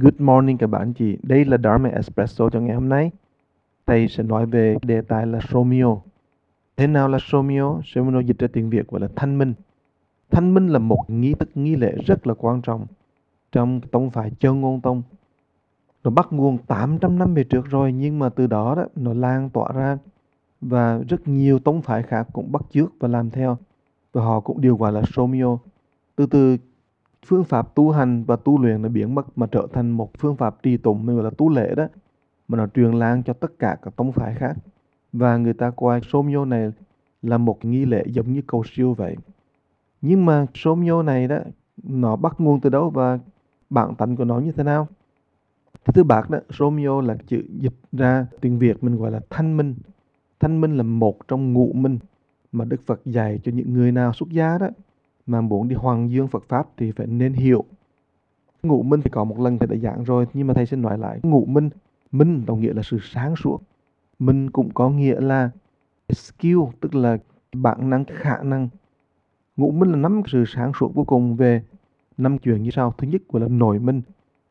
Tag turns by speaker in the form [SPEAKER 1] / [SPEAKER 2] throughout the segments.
[SPEAKER 1] Good morning các bạn chị. Đây là Dharma Espresso cho ngày hôm nay. Thầy sẽ nói về đề tài là Somio. Thế nào là Somio? Somio dịch ra tiếng Việt gọi là thanh minh. Thanh minh là một nghi thức nghi lễ rất là quan trọng trong tông phái chân ngôn tông. Nó bắt nguồn 800 năm về trước rồi nhưng mà từ đó, đó nó lan tỏa ra và rất nhiều tông phái khác cũng bắt chước và làm theo và họ cũng đều gọi là Somio. Từ từ phương pháp tu hành và tu luyện nó biến mất, mà trở thành một phương pháp trì tụng, mình gọi là tu lễ đó, mà nó truyền lan cho tất cả các tông phái khác. Và người ta coi Somyo này là một nghi lễ giống như cầu siêu vậy. Nhưng mà Somyo này đó, nó bắt nguồn từ đâu và bản tánh của nó như thế nào? Thứ thứ bạc đó, Somyo là chữ dịch ra tiếng Việt mình gọi là thanh minh. Thanh minh là một trong ngũ minh mà Đức Phật dạy cho những người nào xuất gia đó mà muốn đi hoàng dương Phật Pháp thì phải nên hiểu. Ngũ minh thì có một lần thầy đã giảng rồi, nhưng mà thầy xin nói lại. Ngũ minh, minh đồng nghĩa là sự sáng suốt. Minh cũng có nghĩa là skill, tức là bản năng, khả năng. Ngũ minh là nắm sự sáng suốt cuối cùng về năm chuyện như sau. Thứ nhất gọi là nội minh,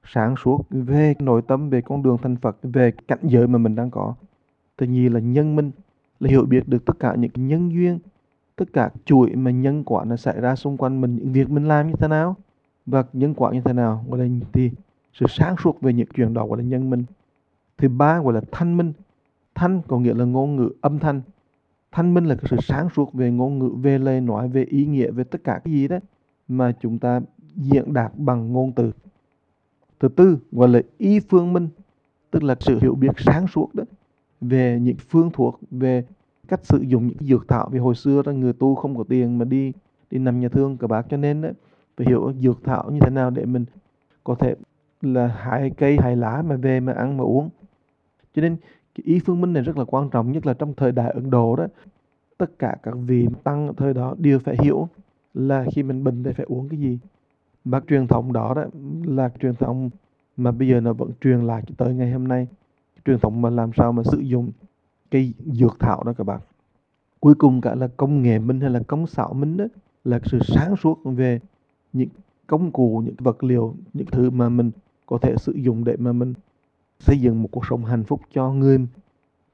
[SPEAKER 1] sáng suốt về nội tâm, về con đường thành Phật, về cảnh giới mà mình đang có. Thứ nhì là nhân minh, là hiểu biết được tất cả những nhân duyên, tất cả chuỗi mà nhân quả nó xảy ra xung quanh mình, những việc mình làm như thế nào và nhân quả như thế nào, gọi là thì sự sáng suốt về những chuyện đó, gọi là nhân minh. Thứ ba, gọi là thanh minh. Thanh có nghĩa là ngôn ngữ âm thanh. Thanh minh là cái sự sáng suốt về ngôn ngữ, về lời nói, về ý nghĩa, về tất cả cái gì đó mà chúng ta diễn đạt bằng ngôn từ. Thứ tư, gọi là y phương minh, tức là sự hiểu biết sáng suốt đó, về những phương thuốc về cách sử dụng những dược thảo. Vì hồi xưa người tu không có tiền mà đi đi nằm nhà thương cả bác cho nên đấy phải hiểu dược thảo như thế nào để mình có thể là hái cây, hái lá mà về mà ăn mà uống. Cho nên cái ý phương minh này rất là quan trọng, nhất là trong thời đại Ấn Độ đó, tất cả các vị tăng ở thời đó đều phải hiểu là khi mình bệnh thì phải uống cái gì. Bác truyền thống đó đó là truyền thống mà bây giờ nó vẫn truyền lại cho tới ngày hôm nay. Truyền thống mà làm sao mà sử dụng cái dược thảo đó các bạn. Cuối cùng cả là công nghệ minh hay là công xảo minh đó là sự sáng suốt về những công cụ, những vật liệu, những thứ mà mình có thể sử dụng để mà mình xây dựng một cuộc sống hạnh phúc cho người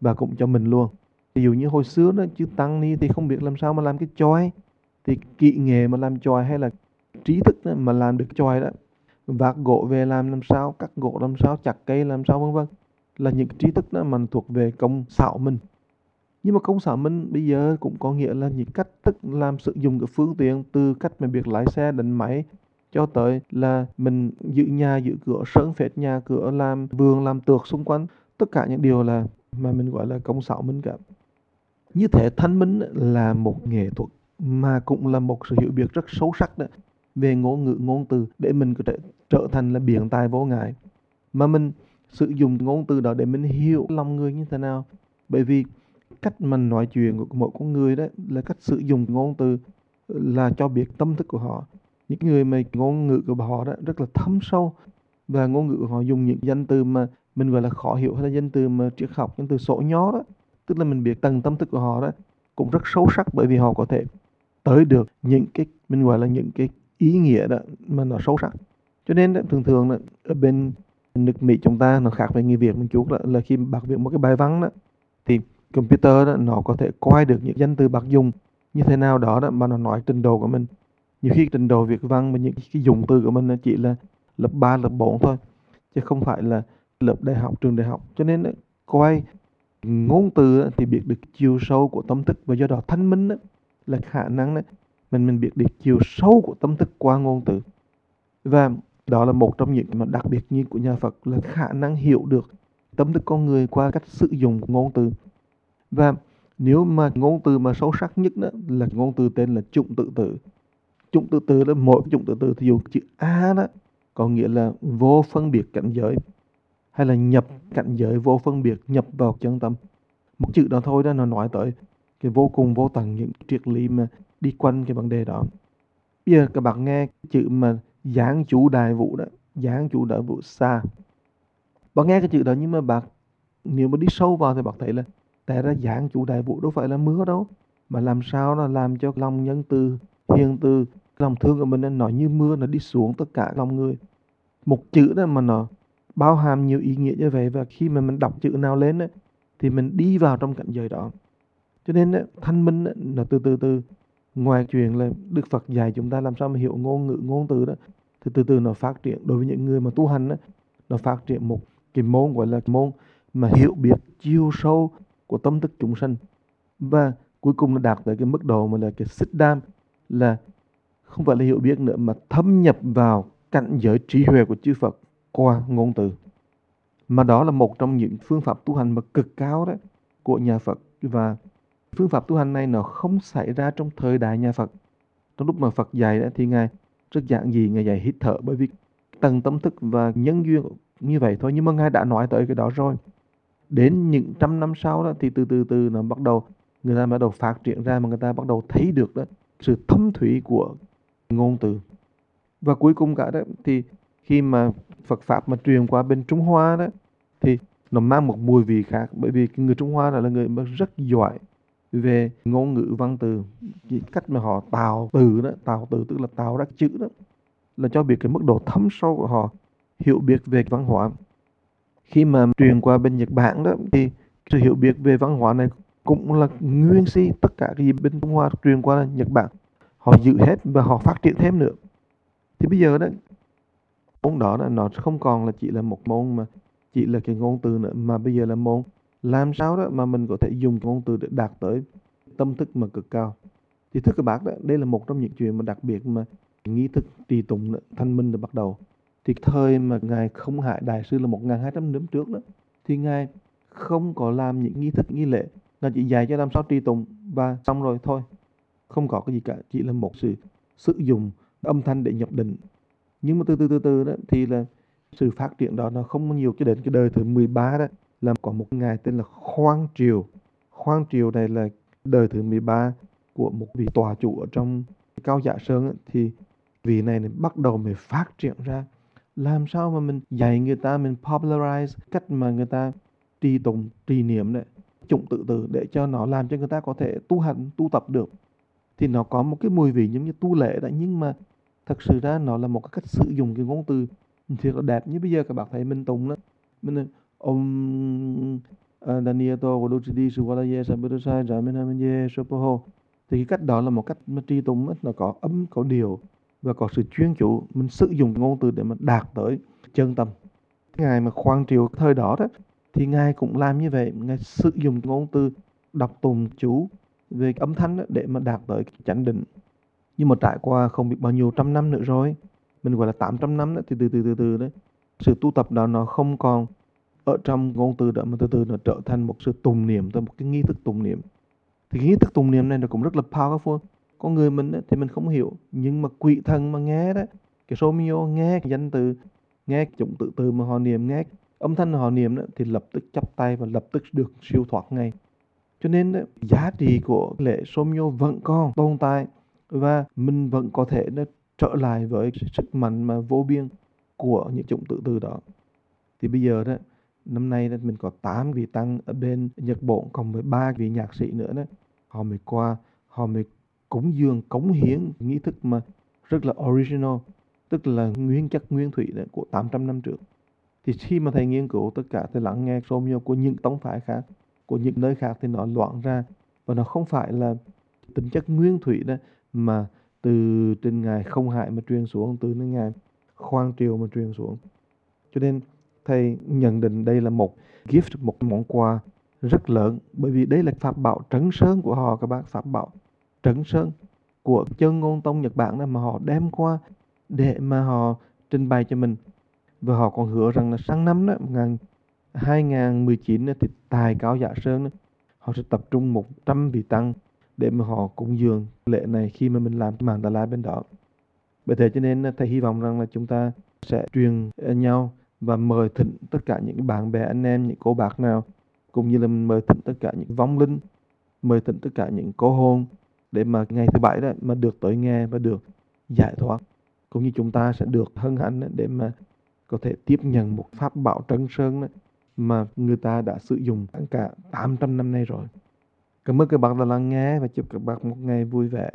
[SPEAKER 1] và cũng cho mình luôn. Ví dụ như hồi xưa đó chứ tăng ni thì không biết làm sao mà làm cái choi, thì kỹ nghệ mà làm choi hay là trí thức mà làm được choi đó, vác gỗ về làm làm sao, cắt gỗ làm sao, chặt cây làm sao, vân vân là những trí thức đó mà thuộc về công xảo minh nhưng mà công xảo minh bây giờ cũng có nghĩa là những cách thức làm sử dụng cái phương tiện, từ cách mà việc lái xe, đánh máy, cho tới là mình giữ nhà, giữ cửa, sơn phết nhà, cửa làm vườn, làm tược xung quanh. Tất cả những điều là mà mình gọi là công xảo minh cả. Như thế thanh minh là một nghệ thuật mà cũng là một sự hiểu biết rất sâu sắc đó, về ngôn ngữ, ngôn từ, để mình có thể trở thành là biện tài vô ngại. Mà mình sử dụng ngôn từ đó để mình hiểu lòng người như thế nào. Bởi vì cách mình nói chuyện của mỗi con người đó là cách sử dụng ngôn từ là cho biết tâm thức của họ. Những người mà ngôn ngữ của họ đó rất là thâm sâu và ngôn ngữ của họ dùng những danh từ mà mình gọi là khó hiểu hay là danh từ mà triết học danh từ sổ nhó đó. Tức là mình biết tầng tâm thức của họ đó cũng rất sâu sắc bởi vì họ có thể tới được những cái mình gọi là những cái ý nghĩa đó mà nó sâu sắc. Cho nên đó, thường thường đó, ở bên nước Mỹ chúng ta nó khác với người Việt một chút là, là khi bác viết một cái bài văn đó thì computer đó nó có thể coi được những danh từ bác dùng như thế nào đó, đó mà nó nói trình độ của mình. Nhiều khi trình độ việt văn và những cái dùng từ của mình nó chỉ là lớp 3, lớp 4 thôi chứ không phải là lớp đại học trường đại học. Cho nên đó, coi ngôn từ đó, thì biết được chiều sâu của tâm thức và do đó thanh minh đó, là khả năng đó, mình mình biết được chiều sâu của tâm thức qua ngôn từ. Và đó là một trong những mà đặc biệt như của nhà Phật là khả năng hiểu được tâm thức con người qua cách sử dụng ngôn từ. Và nếu mà ngôn từ mà sâu sắc nhất đó là ngôn từ tên là chủng tự tử. Chủng tự tử là mỗi chủng tự tử thì dùng chữ a đó, có nghĩa là vô phân biệt cảnh giới, hay là nhập cảnh giới vô phân biệt, nhập vào chân tâm. Một chữ đó thôi đó, nó nói tới cái vô cùng vô tận những triết lý mà đi quanh cái vấn đề đó. Bây giờ các bạn nghe chữ mà giảng chủ đại vụ đó giảng chủ đại vụ xa. Bạn nghe cái chữ đó nhưng mà bạn nếu mà đi sâu vào thì bạn thấy là tại ra giảng chủ đại vụ đâu phải là mưa đâu. Mà làm sao nó làm cho lòng nhân từ hiền từ lòng thương của mình nó như mưa nó đi xuống tất cả lòng người. Một chữ đó mà nó bao hàm nhiều ý nghĩa như vậy và khi mà mình đọc chữ nào lên ấy, thì mình đi vào trong cảnh giới đó. Cho nên á, thanh minh á, là từ từ từ ngoài chuyện là Đức Phật dạy chúng ta làm sao mà hiểu ngôn ngữ, ngôn từ đó, thì từ từ nó phát triển. Đối với những người mà tu hành đó nó phát triển một cái môn gọi là môn mà hiểu biết chiều sâu của tâm thức chúng sanh. Và cuối cùng nó đạt tới cái mức độ mà là cái xích đam, là không phải là hiểu biết nữa, mà thâm nhập vào cảnh giới trí huệ của chư Phật qua ngôn từ. Mà đó là một trong những phương pháp tu hành mà cực cao đó của nhà Phật. Và phương pháp tu hành này nó không xảy ra trong thời đại nhà Phật. Trong lúc mà Phật dạy đó, thì ngài rất giản dị ngài dạy hít thở bởi vì tầng tâm thức và nhân duyên như vậy thôi. Nhưng mà ngài đã nói tới cái đó rồi. Đến những trăm năm sau đó thì từ từ từ nó bắt đầu người ta bắt đầu phát triển ra mà người ta bắt đầu thấy được đó sự thâm thủy của ngôn từ. Và cuối cùng cả đó thì khi mà Phật pháp mà truyền qua bên Trung Hoa đó thì nó mang một mùi vị khác. Bởi vì người Trung Hoa là, là người rất giỏi về ngôn ngữ văn từ cái cách mà họ tạo từ đó, tạo từ tức là tạo ra chữ đó, là cho biết cái mức độ thấm sâu của họ, hiểu biết về văn hóa. Khi mà truyền qua bên Nhật Bản đó, thì sự hiểu biết về văn hóa này cũng là nguyên si tất cả cái gì bên Trung Hoa truyền qua Nhật Bản. Họ giữ hết và họ phát triển thêm nữa. Thì bây giờ đó, môn đó là nó không còn là chỉ là một môn mà chỉ là cái ngôn từ nữa, mà bây giờ là môn làm sao đó mà mình có thể dùng ngôn từ để đạt tới tâm thức mà cực cao? Thì thưa các bác đó, đây là một trong những chuyện mà đặc biệt mà nghi thức trì tụng thanh minh đã bắt đầu. Thì thời mà ngài không hại đại sư là 1.200 năm trước đó, thì ngài không có làm những nghi thức nghi lễ. Ngài chỉ dạy cho làm sao trì tụng và xong rồi thôi. Không có cái gì cả, chỉ là một sự sử dụng âm thanh để nhập định. Nhưng mà từ từ từ từ đó thì là sự phát triển đó nó không nhiều cho đến cái đời thứ 13 đó là có một ngài tên là Khoan Triều. Khoan Triều này là đời thứ 13 của một vị tòa chủ ở trong Cao Dạ Sơn ấy, thì vị này, này bắt đầu mới phát triển ra. Làm sao mà mình dạy người ta mình popularize cách mà người ta trì tụng trì niệm đấy chủng tự tử để cho nó làm cho người ta có thể tu hành tu tập được. Thì nó có một cái mùi vị giống như tu lệ đấy nhưng mà thật sự ra nó là một cái cách sử dụng cái ngôn từ thiệt là đẹp như bây giờ các bạn thấy minh tùng đó. Mình ông uh, Daniel của Dochidi Suwalaye Sabudosai Raminamanye Sopoho thì cái cách đó là một cách mà tri tùng nó có âm có điều và có sự chuyên chủ. Mình sử dụng ngôn từ để mà đạt tới chân tâm. Ngài mà khoan triều thời đó đó thì ngài cũng làm như vậy. Ngài sử dụng ngôn từ đọc tùng chú về âm thanh đó để mà đạt tới chánh định. Nhưng mà trải qua không biết bao nhiêu trăm năm nữa rồi mình gọi là 800 năm đó thì từ từ từ từ đấy sự tu tập đó nó không còn ở trong ngôn từ đó mà từ từ nó trở thành một sự tùng niệm tới một cái nghi thức tùng niệm. Thì cái nghi thức tùng niệm này nó cũng rất là powerful. Con người mình ấy, thì mình không hiểu nhưng mà quỷ thần mà nghe đó cái Romeo nghe cái danh từ nghe chủng tự từ mà họ niệm nghe âm thanh họ niệm đó, thì lập tức chắp tay và lập tức được siêu thoát ngay. Cho nên đó, giá trị của lễ Romeo vẫn còn tồn tại và mình vẫn có thể nó trở lại với sức mạnh mà vô biên của những chủng tự từ đó. Thì bây giờ đó năm nay mình có 8 vị tăng ở bên Nhật Bản cộng với ba vị nhạc sĩ nữa đó. Họ mới qua họ mới cúng dường cống hiến nghi thức mà rất là original tức là nguyên chất nguyên thủy đó, của 800 năm trước. Thì khi mà thầy nghiên cứu tất cả thầy lắng nghe Romeo của những tông phái khác của những nơi khác thì nó loạn ra. Và nó không phải là tính chất nguyên thủy đó mà từ trên ngài không hại mà truyền xuống từ ngài khoan triều mà truyền xuống. Cho nên thầy nhận định đây là một gift một món quà rất lớn bởi vì đây là pháp bảo trấn sơn của họ các bác pháp bảo trấn sơn của chân ngôn tông Nhật Bản đó mà họ đem qua để mà họ trình bày cho mình và họ còn hứa rằng là sang năm đó 2019 thì tài Cao Giả Sơn đó, họ sẽ tập trung 100 vị tăng để mà họ cúng dường lễ này khi mà mình làm màn Đà La bên đó. Bởi thế cho nên thầy hy vọng rằng là chúng ta sẽ truyền ờ, nhau và mời thịnh tất cả những bạn bè anh em những cô bác nào cũng như là mình mời thịnh tất cả những vong linh mời thịnh tất cả những cô hôn để mà ngày thứ bảy đó mà được tới nghe và được giải thoát cũng như chúng ta sẽ được hân hạnh để mà có thể tiếp nhận một pháp bảo trân sơn đó, mà người ta đã sử dụng cả 800 năm nay rồi. Cảm ơn các bạn đã lắng nghe và chúc các bạn một ngày vui vẻ.